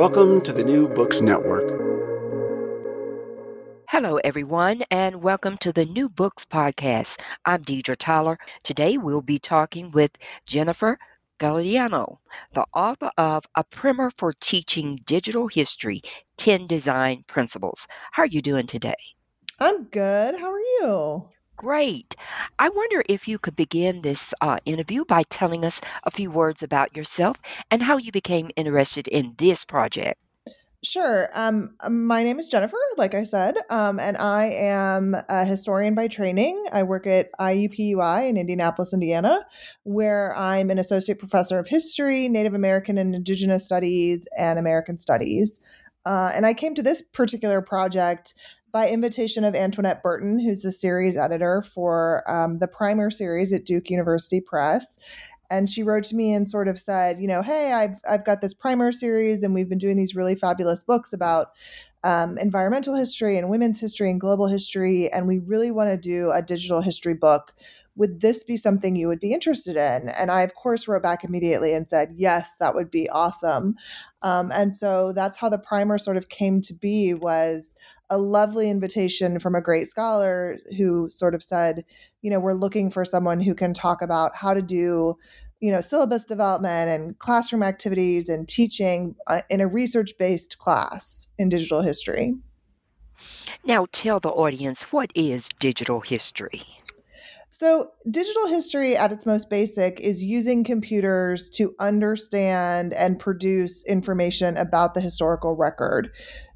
Welcome to the New Books Network. Hello, everyone, and welcome to the New Books Podcast. I'm Deidre Tyler. Today we'll be talking with Jennifer Guiliano, the author of A Primer for Teaching Digital History 10 Design Principles. How are you doing today? I'm good. How are you? Great. I wonder if you could begin this uh, interview by telling us a few words about yourself and how you became interested in this project. Sure. Um, my name is Jennifer, like I said, um, and I am a historian by training. I work at IUPUI in Indianapolis, Indiana, where I'm an associate professor of history, Native American and Indigenous Studies, and American Studies. Uh, and I came to this particular project by invitation of Antoinette Burton, who's the series editor for um, the primer series at Duke University Press. And she wrote to me and sort of said, you know, hey, I've, I've got this primer series, and we've been doing these really fabulous books about um, environmental history and women's history and global history. And we really want to do a digital history book would this be something you would be interested in? And I, of course, wrote back immediately and said, yes, that would be awesome. Um, and so that's how the primer sort of came to be was a lovely invitation from a great scholar who sort of said, you know, we're looking for someone who can talk about how to do you know syllabus development and classroom activities and teaching uh, in a research based class in digital history now tell the audience what is digital history so, digital history at its most basic is using computers to understand and produce information about the historical record.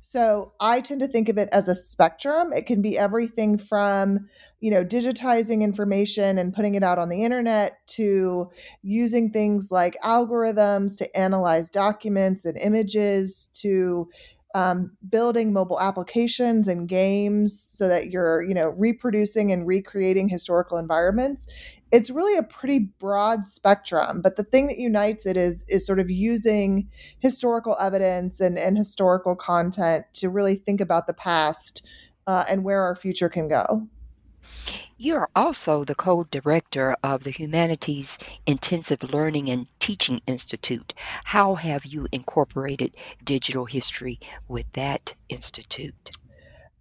So, I tend to think of it as a spectrum. It can be everything from, you know, digitizing information and putting it out on the internet to using things like algorithms to analyze documents and images to um, building mobile applications and games so that you're you know reproducing and recreating historical environments it's really a pretty broad spectrum. But the thing that unites it is is sort of using historical evidence and, and historical content to really think about the past uh, and where our future can go you are also the co director of the Humanities Intensive Learning and Teaching Institute. How have you incorporated digital history with that institute?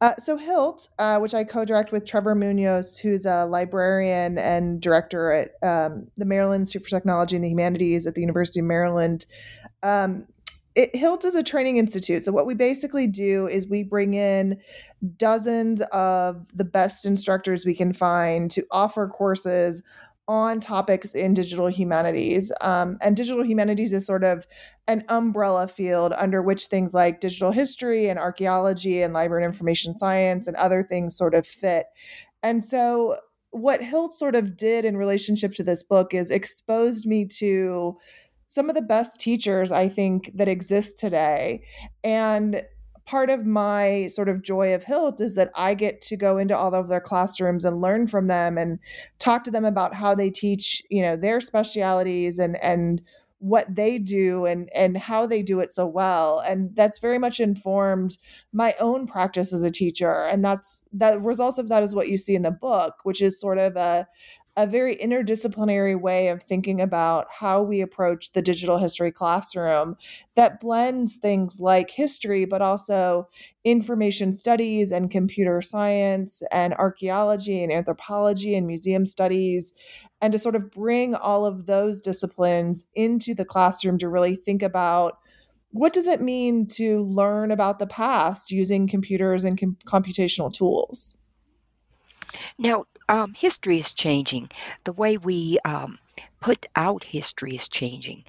Uh, so HILT, uh, which I co-direct with Trevor Munoz, who's a librarian and director at um, the Maryland Institute for Technology and the Humanities at the University of Maryland, um, it, HILT is a training institute. So what we basically do is we bring in dozens of the best instructors we can find to offer courses on topics in digital humanities. Um, and digital humanities is sort of an umbrella field under which things like digital history and archaeology and library and information science and other things sort of fit. And so what Hilt sort of did in relationship to this book is exposed me to some of the best teachers I think that exist today. And part of my sort of joy of Hilt is that I get to go into all of their classrooms and learn from them and talk to them about how they teach, you know, their specialities and and what they do and and how they do it so well and that's very much informed my own practice as a teacher and that's the results of that is what you see in the book which is sort of a a very interdisciplinary way of thinking about how we approach the digital history classroom that blends things like history, but also information studies and computer science and archaeology and anthropology and museum studies, and to sort of bring all of those disciplines into the classroom to really think about what does it mean to learn about the past using computers and com- computational tools? Now, um, history is changing. The way we um, put out history is changing.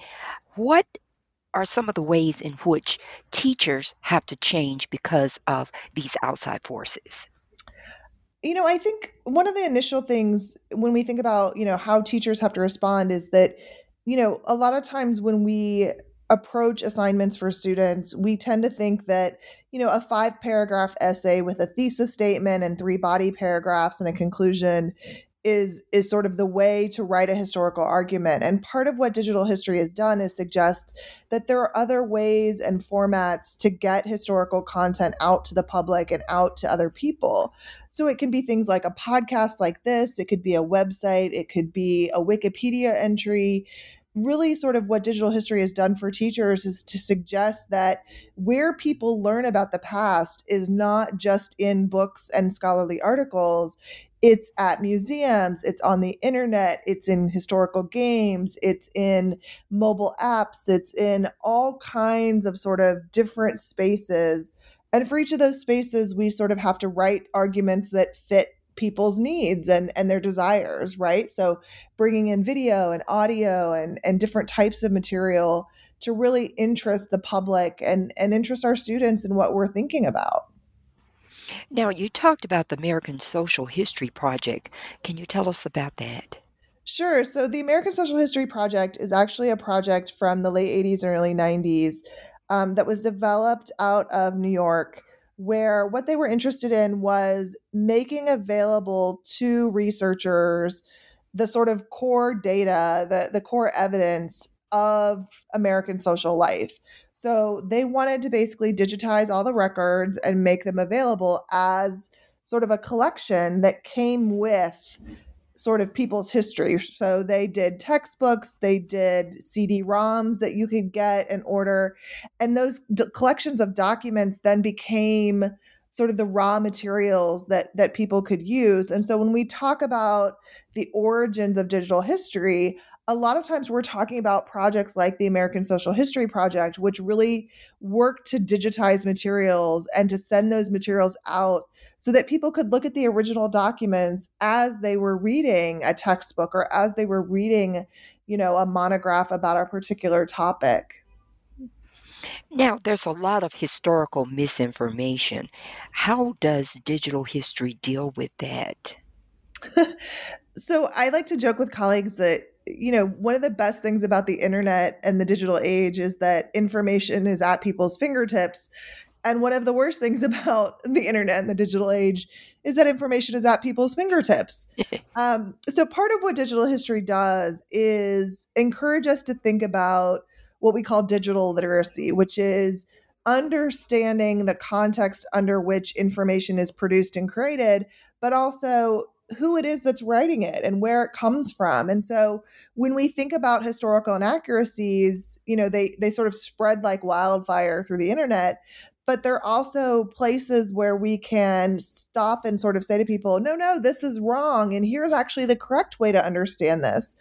What are some of the ways in which teachers have to change because of these outside forces? You know, I think one of the initial things when we think about, you know, how teachers have to respond is that, you know, a lot of times when we approach assignments for students, we tend to think that, you know, a five paragraph essay with a thesis statement and three body paragraphs and a conclusion is is sort of the way to write a historical argument. And part of what digital history has done is suggest that there are other ways and formats to get historical content out to the public and out to other people. So it can be things like a podcast like this it could be a website it could be a wikipedia entry really sort of what digital history has done for teachers is to suggest that where people learn about the past is not just in books and scholarly articles it's at museums, it's on the internet, it's in historical games, it's in mobile apps, it's in all kinds of sort of different spaces. And for each of those spaces, we sort of have to write arguments that fit people's needs and and their desires right so bringing in video and audio and and different types of material to really interest the public and and interest our students in what we're thinking about now, you talked about the American Social History Project. Can you tell us about that? Sure. So, the American Social History Project is actually a project from the late 80s and early 90s um, that was developed out of New York, where what they were interested in was making available to researchers the sort of core data, the, the core evidence of American social life. So they wanted to basically digitize all the records and make them available as sort of a collection that came with sort of people's history. So they did textbooks, they did CD-ROMs that you could get and order, and those d- collections of documents then became sort of the raw materials that that people could use. And so when we talk about the origins of digital history, a lot of times we're talking about projects like the American Social History Project, which really work to digitize materials and to send those materials out so that people could look at the original documents as they were reading a textbook or as they were reading, you know, a monograph about a particular topic. Now, there's a lot of historical misinformation. How does digital history deal with that? so I like to joke with colleagues that you know, one of the best things about the internet and the digital age is that information is at people's fingertips. And one of the worst things about the internet and the digital age is that information is at people's fingertips. um, so, part of what digital history does is encourage us to think about what we call digital literacy, which is understanding the context under which information is produced and created, but also who it is that's writing it and where it comes from. And so when we think about historical inaccuracies, you know, they they sort of spread like wildfire through the internet, but they're also places where we can stop and sort of say to people, no, no, this is wrong. And here's actually the correct way to understand this.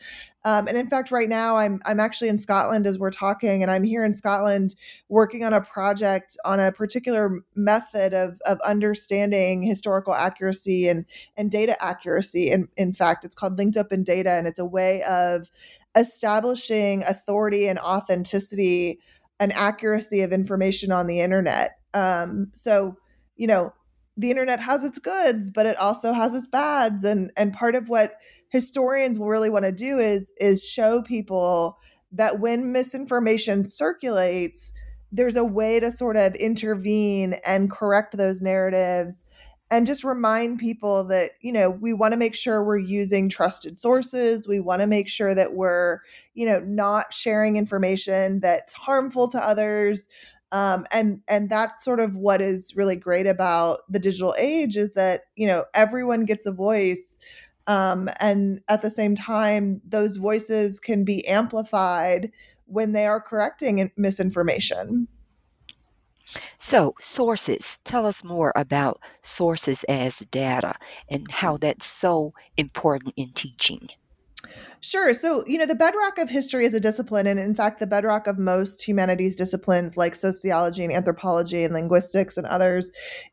Um, and in fact, right now I'm I'm actually in Scotland as we're talking, and I'm here in Scotland working on a project on a particular method of of understanding historical accuracy and and data accuracy. And in fact, it's called linked open data, and it's a way of establishing authority and authenticity and accuracy of information on the internet. Um, so, you know, the internet has its goods, but it also has its bads, and and part of what historians will really want to do is is show people that when misinformation circulates there's a way to sort of intervene and correct those narratives and just remind people that you know we want to make sure we're using trusted sources we want to make sure that we're you know not sharing information that's harmful to others um, and and that's sort of what is really great about the digital age is that you know everyone gets a voice um, and at the same time, those voices can be amplified when they are correcting misinformation. So, sources. Tell us more about sources as data and how that's so important in teaching. Sure. So, you know, the bedrock of history as a discipline, and in fact, the bedrock of most humanities disciplines like sociology and anthropology and linguistics and others,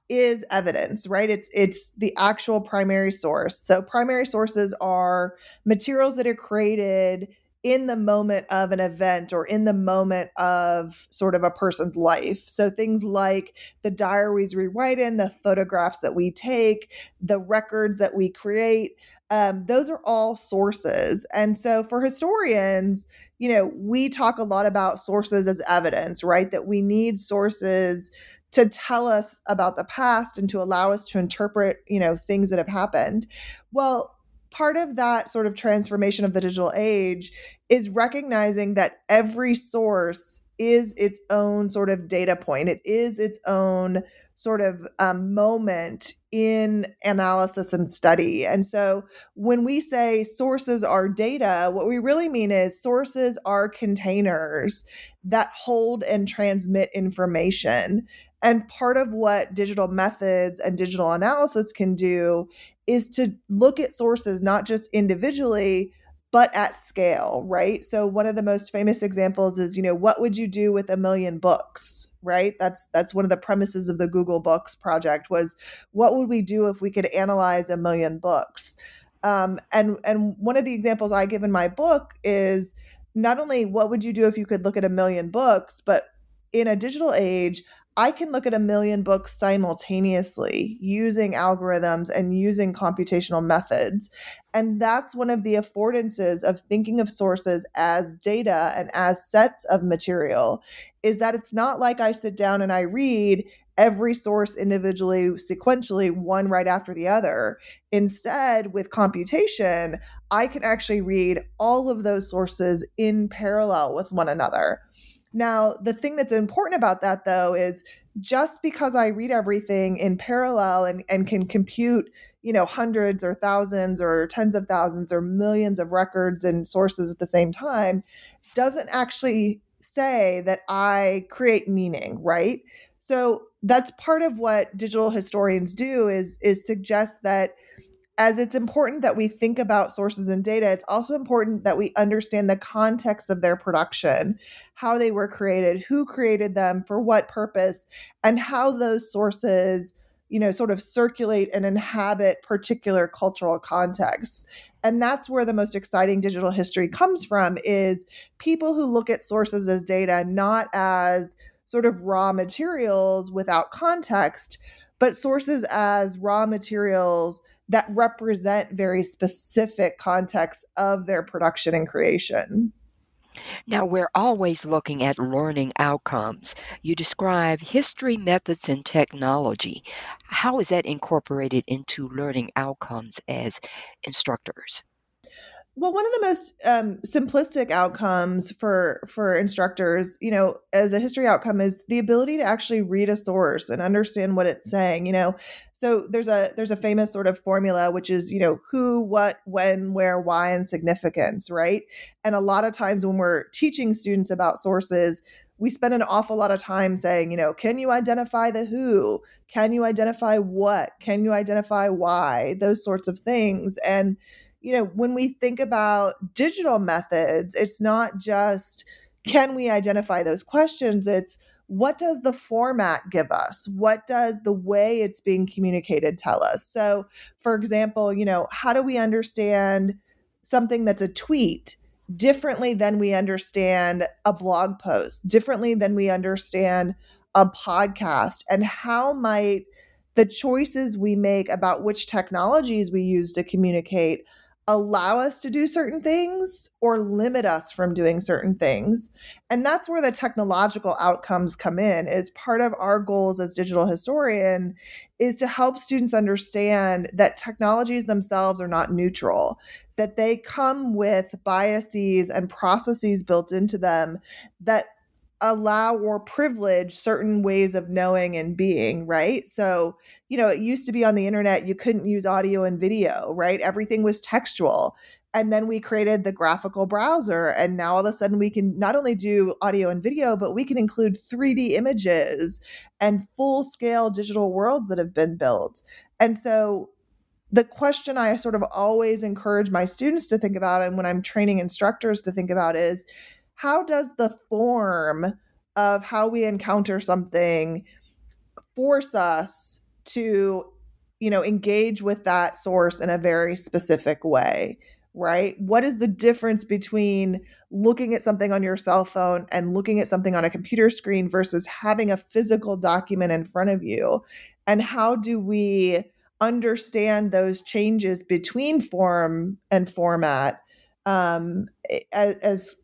is evidence, right? It's it's the actual primary source. So, primary sources are materials that are created in the moment of an event or in the moment of sort of a person's life. So things like the diaries we write in, the photographs that we take, the records that we create, um, those are all sources. And so for historians, you know, we talk a lot about sources as evidence, right? That we need sources to tell us about the past and to allow us to interpret, you know, things that have happened. Well, part of that sort of transformation of the digital age is recognizing that every source is its own sort of data point. It is its own sort of um, moment in analysis and study. And so when we say sources are data, what we really mean is sources are containers that hold and transmit information. And part of what digital methods and digital analysis can do is to look at sources not just individually, but at scale, right? So one of the most famous examples is, you know, what would you do with a million books, right? That's that's one of the premises of the Google Books project was what would we do if we could analyze a million books? Um, and and one of the examples I give in my book is not only what would you do if you could look at a million books, but in a digital age, I can look at a million books simultaneously using algorithms and using computational methods. And that's one of the affordances of thinking of sources as data and as sets of material is that it's not like I sit down and I read every source individually, sequentially, one right after the other. Instead, with computation, I can actually read all of those sources in parallel with one another. Now, the thing that's important about that, though, is just because I read everything in parallel and, and can compute, you know, hundreds or thousands or tens of thousands or millions of records and sources at the same time, doesn't actually say that I create meaning, right? So that's part of what digital historians do is is suggest that as it's important that we think about sources and data, it's also important that we understand the context of their production, how they were created, who created them, for what purpose, and how those sources you know sort of circulate and inhabit particular cultural contexts. And that's where the most exciting digital history comes from is people who look at sources as data not as sort of raw materials without context but sources as raw materials that represent very specific contexts of their production and creation. Now, we're always looking at learning outcomes. You describe history, methods, and technology. How is that incorporated into learning outcomes as instructors? Well one of the most um, simplistic outcomes for for instructors you know as a history outcome is the ability to actually read a source and understand what it's saying you know so there's a there's a famous sort of formula which is you know who what when where why and significance right and a lot of times when we're teaching students about sources we spend an awful lot of time saying, you know, can you identify the who? Can you identify what? Can you identify why? Those sorts of things. And you know, when we think about digital methods, it's not just can we identify those questions? It's what does the format give us? What does the way it's being communicated tell us? So, for example, you know, how do we understand something that's a tweet differently than we understand a blog post, differently than we understand a podcast? And how might the choices we make about which technologies we use to communicate allow us to do certain things or limit us from doing certain things. And that's where the technological outcomes come in is part of our goals as digital historian is to help students understand that technologies themselves are not neutral that they come with biases and processes built into them that allow or privilege certain ways of knowing and being, right? So, you know, it used to be on the internet, you couldn't use audio and video, right? Everything was textual. And then we created the graphical browser. And now all of a sudden we can not only do audio and video, but we can include 3D images and full scale digital worlds that have been built. And so the question I sort of always encourage my students to think about, and when I'm training instructors to think about, is how does the form of how we encounter something force us to, you know, engage with that source in a very specific way? right? What is the difference between looking at something on your cell phone and looking at something on a computer screen versus having a physical document in front of you? And how do we understand those changes between form and format um, as, as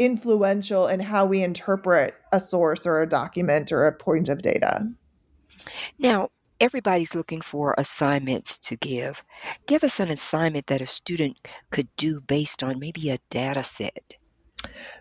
influential in how we interpret a source or a document or a point of data? Now, everybody's looking for assignments to give. Give us an assignment that a student could do based on maybe a data set.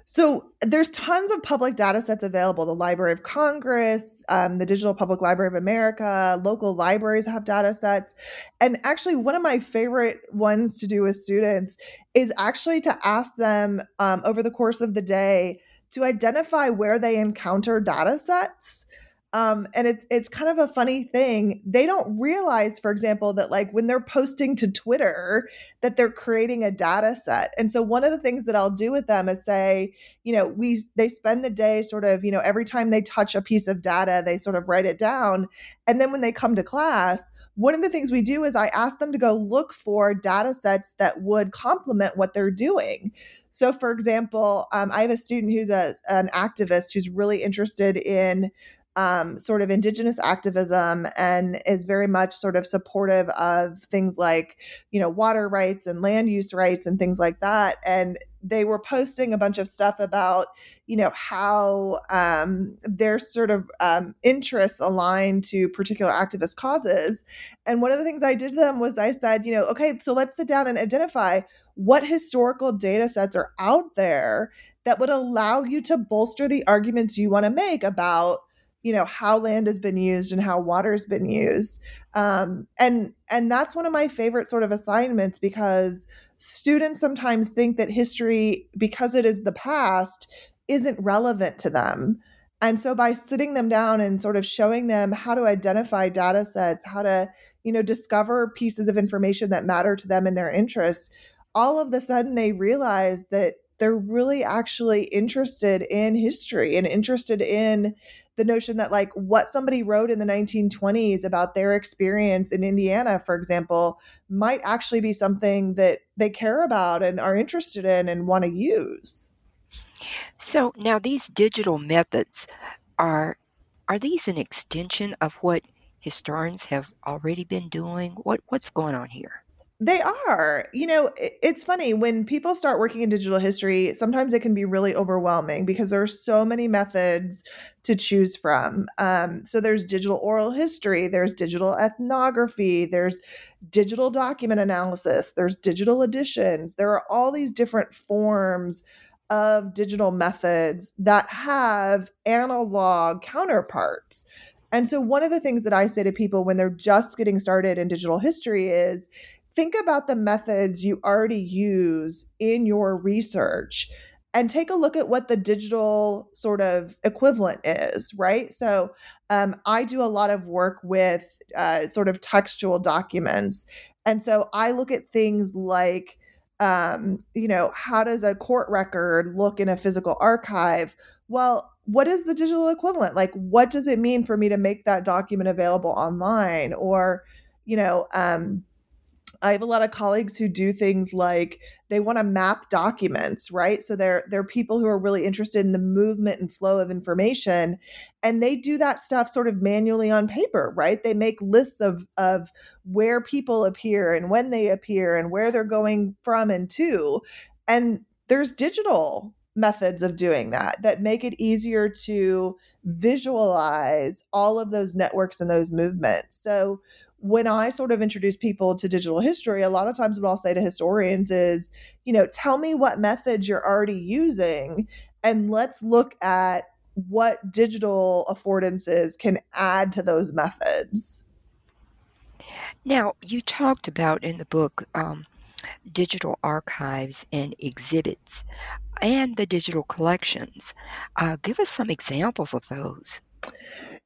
So there's tons of public data sets available. The Library of Congress, um, the Digital Public Library of America, local libraries have data sets. And actually, one of my favorite ones to do with students is actually to ask them um, over the course of the day to identify where they encounter data sets um, and it's it's kind of a funny thing. They don't realize, for example, that like when they're posting to Twitter, that they're creating a data set. And so one of the things that I'll do with them is say, you know, we they spend the day sort of, you know, every time they touch a piece of data, they sort of write it down. And then when they come to class, one of the things we do is I ask them to go look for data sets that would complement what they're doing. So, for example, um, I have a student who's a, an activist who's really interested in um, sort of indigenous activism and is very much sort of supportive of things like, you know, water rights and land use rights and things like that. And they were posting a bunch of stuff about, you know, how um, their sort of um, interests align to particular activist causes. And one of the things I did to them was I said, you know, okay, so let's sit down and identify what historical data sets are out there that would allow you to bolster the arguments you want to make about you know how land has been used and how water has been used. Um, and and that's one of my favorite sort of assignments because students sometimes think that history because it is the past isn't relevant to them. And so by sitting them down and sort of showing them how to identify data sets how to you know discover pieces of information that matter to them and their interests all of the sudden they realize that they're really actually interested in history and interested in the notion that like what somebody wrote in the 1920s about their experience in Indiana, for example, might actually be something that they care about and are interested in and want to use. So now these digital methods are are these an extension of what historians have already been doing? What what's going on here? They are. You know, it's funny when people start working in digital history, sometimes it can be really overwhelming because there are so many methods to choose from. Um, so there's digital oral history, there's digital ethnography, there's digital document analysis, there's digital editions. There are all these different forms of digital methods that have analog counterparts. And so, one of the things that I say to people when they're just getting started in digital history is think about the methods you already use in your research and take a look at what the digital sort of equivalent is, right? So, um, I do a lot of work with uh, sort of textual documents. And so I look at things like, um, you know, how does a court record look in a physical archive? Well, what is the digital equivalent? Like, what does it mean for me to make that document available online? Or, you know, um, I have a lot of colleagues who do things like they want to map documents, right? So they're they're people who are really interested in the movement and flow of information and they do that stuff sort of manually on paper, right? They make lists of of where people appear and when they appear and where they're going from and to. And there's digital methods of doing that that make it easier to visualize all of those networks and those movements. So when I sort of introduce people to digital history, a lot of times what I'll say to historians is, you know, tell me what methods you're already using and let's look at what digital affordances can add to those methods. Now, you talked about in the book um, digital archives and exhibits and the digital collections. Uh, give us some examples of those.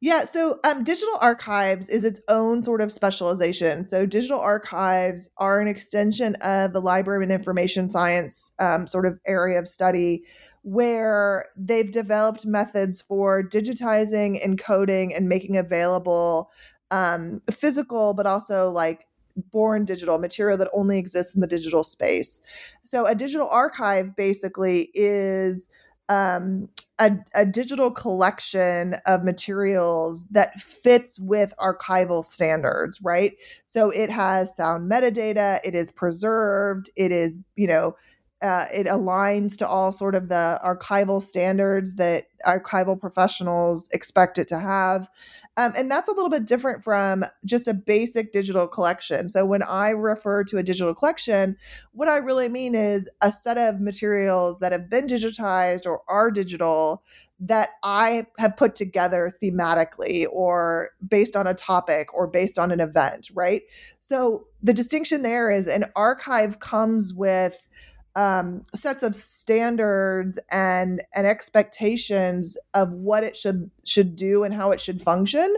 Yeah, so um, digital archives is its own sort of specialization. So, digital archives are an extension of the library and information science um, sort of area of study where they've developed methods for digitizing, encoding, and making available um, physical, but also like born digital material that only exists in the digital space. So, a digital archive basically is um, a, a, digital collection of materials that fits with archival standards, right? So it has sound metadata, it is preserved, it is, you know, uh, it aligns to all sort of the archival standards that archival professionals expect it to have. Um, and that's a little bit different from just a basic digital collection. So when I refer to a digital collection, what I really mean is a set of materials that have been digitized or are digital that I have put together thematically or based on a topic or based on an event, right? So the distinction there is an archive comes with um, sets of standards and and expectations of what it should should do and how it should function.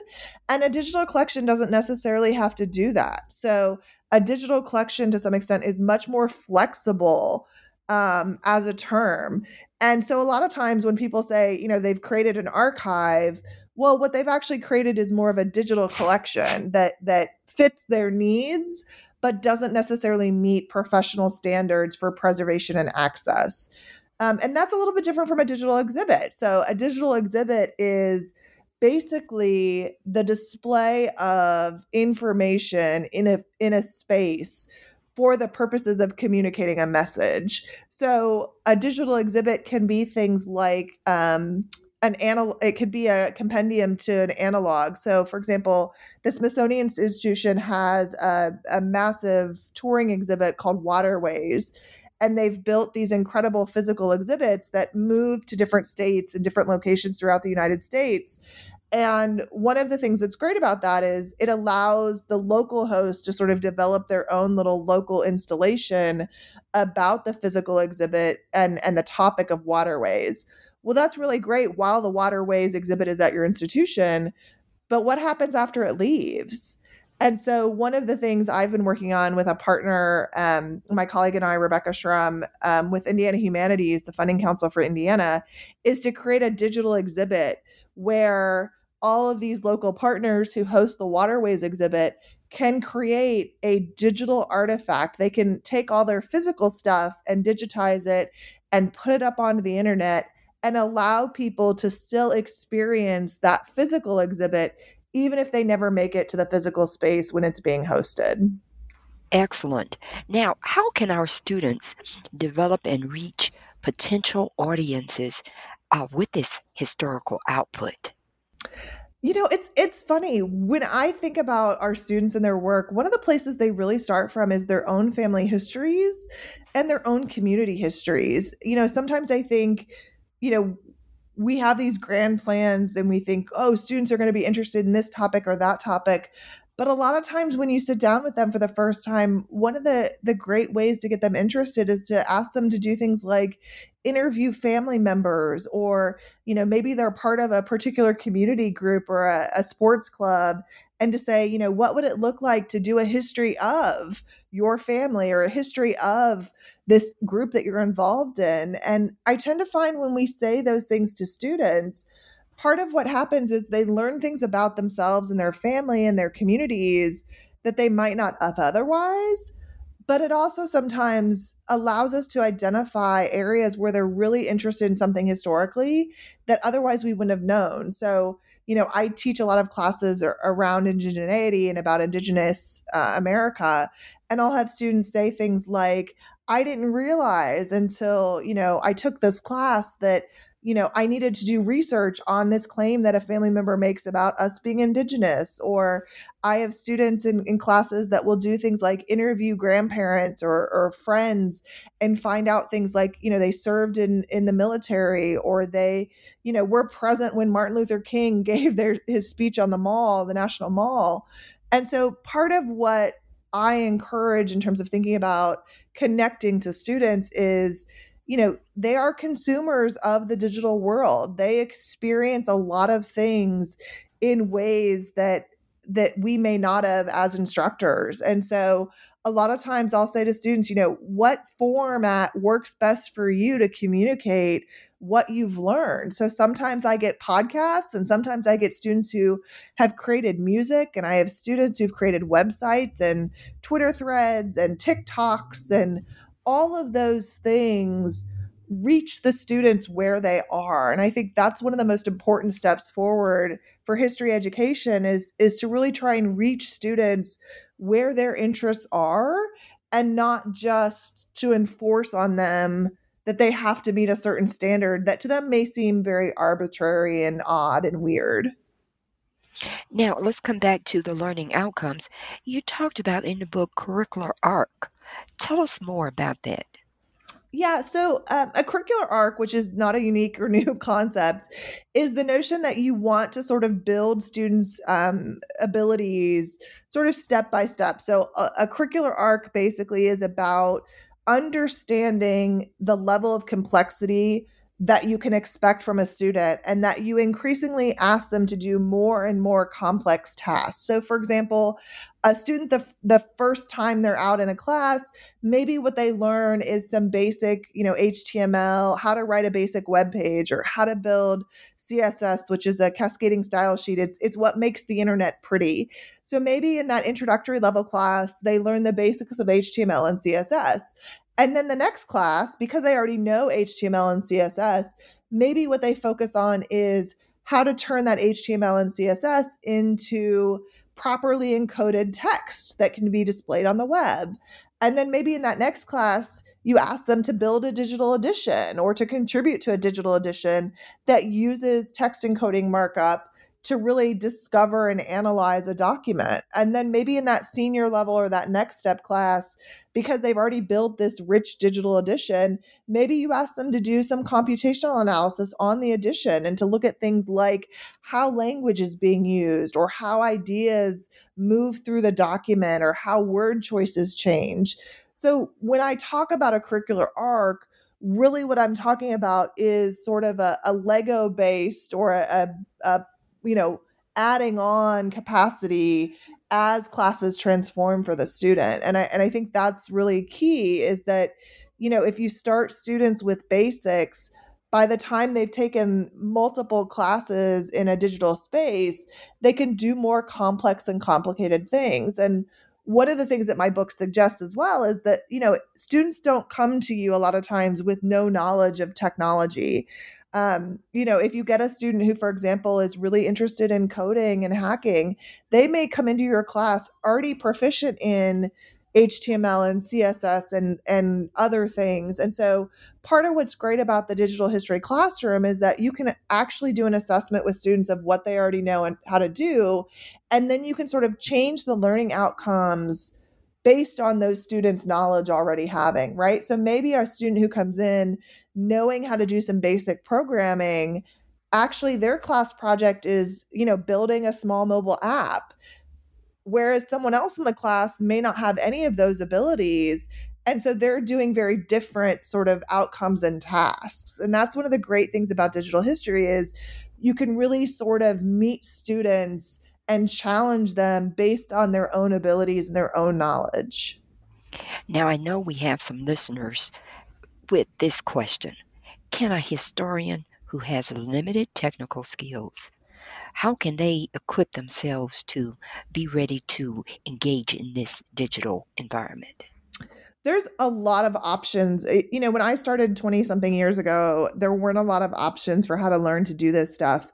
And a digital collection doesn't necessarily have to do that. So a digital collection to some extent is much more flexible um, as a term. And so a lot of times when people say you know they've created an archive well what they've actually created is more of a digital collection that that fits their needs but doesn't necessarily meet professional standards for preservation and access. Um, and that's a little bit different from a digital exhibit. So, a digital exhibit is basically the display of information in a in a space for the purposes of communicating a message. So, a digital exhibit can be things like um, an anal it could be a compendium to an analog. So for example the smithsonian institution has a, a massive touring exhibit called waterways and they've built these incredible physical exhibits that move to different states and different locations throughout the united states. And one of the things that's great about that is it allows the local host to sort of develop their own little local installation about the physical exhibit and and the topic of waterways well, that's really great while the waterways exhibit is at your institution. But what happens after it leaves? And so, one of the things I've been working on with a partner, um, my colleague and I, Rebecca Shrum, um, with Indiana Humanities, the Funding Council for Indiana, is to create a digital exhibit where all of these local partners who host the Waterways exhibit can create a digital artifact. They can take all their physical stuff and digitize it and put it up onto the internet and allow people to still experience that physical exhibit, even if they never make it to the physical space when it's being hosted. Excellent. Now, how can our students develop and reach potential audiences uh, with this historical output? You know, it's it's funny when I think about our students and their work. One of the places they really start from is their own family histories and their own community histories. You know, sometimes I think you know, we have these grand plans and we think, oh, students are going to be interested in this topic or that topic. But a lot of times when you sit down with them for the first time, one of the the great ways to get them interested is to ask them to do things like interview family members or you know maybe they're part of a particular community group or a, a sports club and to say you know what would it look like to do a history of your family or a history of this group that you're involved in. And I tend to find when we say those things to students, part of what happens is they learn things about themselves and their family and their communities that they might not have otherwise. But it also sometimes allows us to identify areas where they're really interested in something historically that otherwise we wouldn't have known. So, you know, I teach a lot of classes around indigeneity and about Indigenous uh, America. And I'll have students say things like, I didn't realize until, you know, I took this class that, you know, I needed to do research on this claim that a family member makes about us being indigenous. Or I have students in, in classes that will do things like interview grandparents or, or friends and find out things like, you know, they served in, in the military or they, you know, were present when Martin Luther King gave their his speech on the mall, the National Mall. And so part of what I encourage in terms of thinking about connecting to students is you know, they are consumers of the digital world. They experience a lot of things in ways that that we may not have as instructors. And so a lot of times I'll say to students, you know, what format works best for you to communicate what you've learned. So sometimes I get podcasts and sometimes I get students who have created music and I have students who've created websites and Twitter threads and TikToks and all of those things reach the students where they are and i think that's one of the most important steps forward for history education is is to really try and reach students where their interests are and not just to enforce on them that they have to meet a certain standard that to them may seem very arbitrary and odd and weird Now, let's come back to the learning outcomes. You talked about in the book curricular arc. Tell us more about that. Yeah, so um, a curricular arc, which is not a unique or new concept, is the notion that you want to sort of build students' um, abilities sort of step by step. So a, a curricular arc basically is about understanding the level of complexity that you can expect from a student and that you increasingly ask them to do more and more complex tasks. So for example, a student the the first time they're out in a class, maybe what they learn is some basic, you know, HTML, how to write a basic web page or how to build CSS, which is a cascading style sheet. It's it's what makes the internet pretty. So maybe in that introductory level class, they learn the basics of HTML and CSS. And then the next class, because they already know HTML and CSS, maybe what they focus on is how to turn that HTML and CSS into properly encoded text that can be displayed on the web. And then maybe in that next class, you ask them to build a digital edition or to contribute to a digital edition that uses text encoding markup to really discover and analyze a document. And then maybe in that senior level or that next step class, because they've already built this rich digital edition, maybe you ask them to do some computational analysis on the edition and to look at things like how language is being used or how ideas move through the document or how word choices change. So when I talk about a curricular arc, really what I'm talking about is sort of a, a Lego based or a, a, a you know, adding on capacity as classes transform for the student. And I and I think that's really key is that you know, if you start students with basics, by the time they've taken multiple classes in a digital space, they can do more complex and complicated things. And one of the things that my book suggests as well is that you know students don't come to you a lot of times with no knowledge of technology um, you know, if you get a student who, for example, is really interested in coding and hacking, they may come into your class already proficient in HTML and CSS and and other things. And so part of what's great about the digital history classroom is that you can actually do an assessment with students of what they already know and how to do and then you can sort of change the learning outcomes based on those students' knowledge already having, right? So maybe a student who comes in knowing how to do some basic programming, actually their class project is, you know, building a small mobile app. Whereas someone else in the class may not have any of those abilities. And so they're doing very different sort of outcomes and tasks. And that's one of the great things about digital history is you can really sort of meet students and challenge them based on their own abilities and their own knowledge. Now, I know we have some listeners with this question Can a historian who has limited technical skills how can they equip themselves to be ready to engage in this digital environment? There's a lot of options. You know, when I started 20 something years ago, there weren't a lot of options for how to learn to do this stuff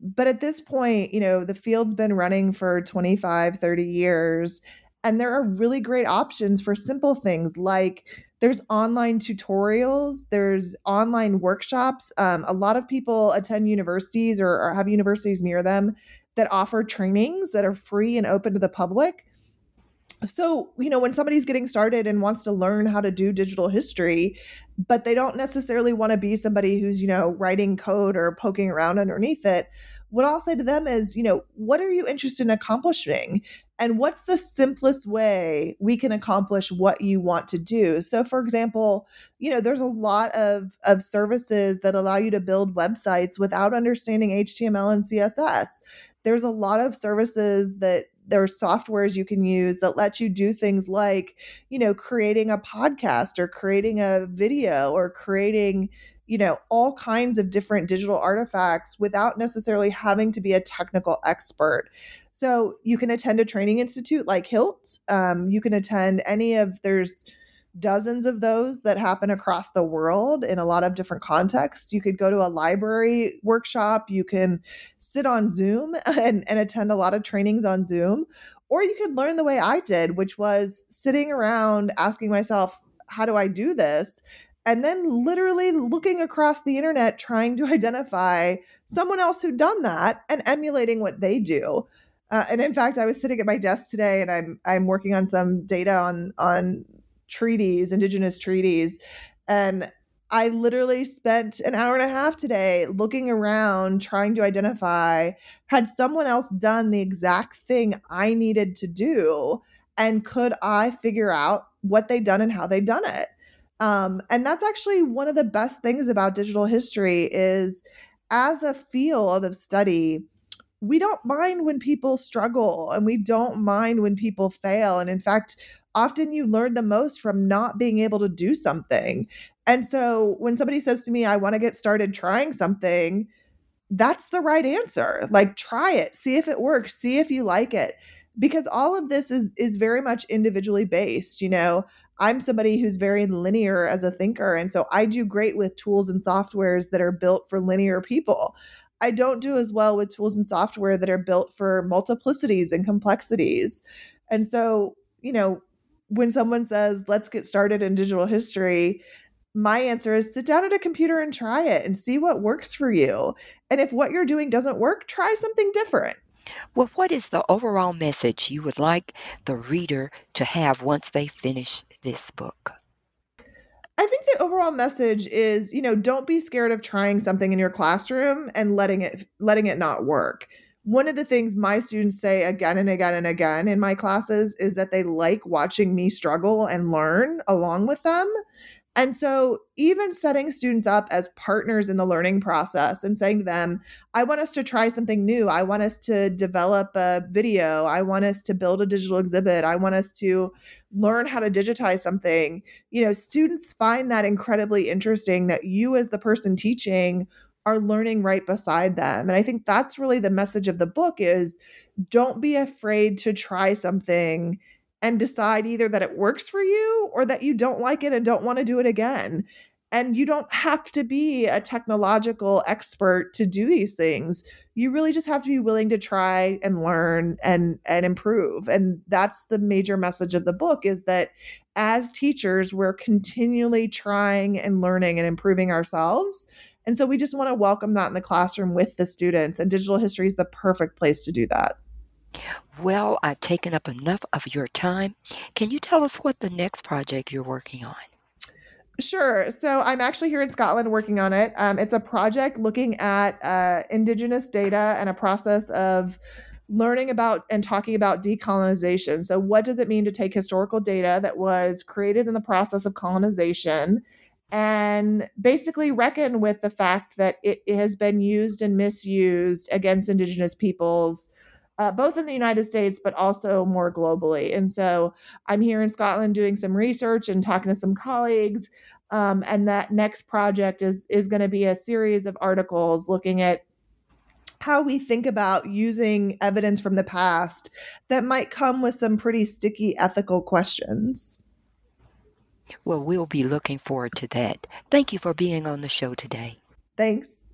but at this point, you know, the field's been running for 25, 30 years, and there are really great options for simple things like there's online tutorials, there's online workshops. Um, a lot of people attend universities or, or have universities near them that offer trainings that are free and open to the public. so you know when somebody's getting started and wants to learn how to do digital history but they don't necessarily want to be somebody who's you know writing code or poking around underneath it what i'll say to them is you know what are you interested in accomplishing and what's the simplest way we can accomplish what you want to do? So for example you know there's a lot of of services that allow you to build websites without understanding html and css there's a lot of services that there are softwares you can use that let you do things like you know creating a podcast or creating a video or creating you know all kinds of different digital artifacts without necessarily having to be a technical expert so you can attend a training institute like hilt um, you can attend any of there's dozens of those that happen across the world in a lot of different contexts. You could go to a library workshop, you can sit on Zoom and, and attend a lot of trainings on Zoom, or you could learn the way I did, which was sitting around asking myself, how do I do this? And then literally looking across the internet trying to identify someone else who'd done that and emulating what they do. Uh, and in fact, I was sitting at my desk today, and I'm I'm working on some data on on treaties, indigenous treaties. And I literally spent an hour and a half today looking around trying to identify had someone else done the exact thing I needed to do and could I figure out what they'd done and how they'd done it. Um, and that's actually one of the best things about digital history is as a field of study, we don't mind when people struggle and we don't mind when people fail. And in fact, often you learn the most from not being able to do something. And so when somebody says to me, I want to get started trying something, that's the right answer. Like try it, see if it works, see if you like it. Because all of this is is very much individually based, you know. I'm somebody who's very linear as a thinker and so I do great with tools and softwares that are built for linear people. I don't do as well with tools and software that are built for multiplicities and complexities. And so, you know, when someone says, let's get started in digital history, my answer is sit down at a computer and try it and see what works for you. And if what you're doing doesn't work, try something different. Well, what is the overall message you would like the reader to have once they finish this book? I think the overall message is, you know, don't be scared of trying something in your classroom and letting it letting it not work one of the things my students say again and again and again in my classes is that they like watching me struggle and learn along with them. And so, even setting students up as partners in the learning process and saying to them, I want us to try something new. I want us to develop a video. I want us to build a digital exhibit. I want us to learn how to digitize something. You know, students find that incredibly interesting that you, as the person teaching, are learning right beside them. And I think that's really the message of the book is don't be afraid to try something and decide either that it works for you or that you don't like it and don't want to do it again. And you don't have to be a technological expert to do these things. You really just have to be willing to try and learn and and improve. And that's the major message of the book is that as teachers, we're continually trying and learning and improving ourselves and so we just want to welcome that in the classroom with the students, and digital history is the perfect place to do that. Well, I've taken up enough of your time. Can you tell us what the next project you're working on? Sure. So I'm actually here in Scotland working on it. Um, it's a project looking at uh, Indigenous data and a process of learning about and talking about decolonization. So, what does it mean to take historical data that was created in the process of colonization and basically reckon with the fact that it, has been used and misused against Indigenous peoples, uh, both in the United States, but also more globally. And so I'm here in Scotland doing some research and talking to some colleagues. Um, and that next project is is going to be a series of articles looking at how we think about using evidence from the past that might come with some pretty sticky ethical questions. Well, we'll be looking forward to that. Thank you for being on the show today. Thanks.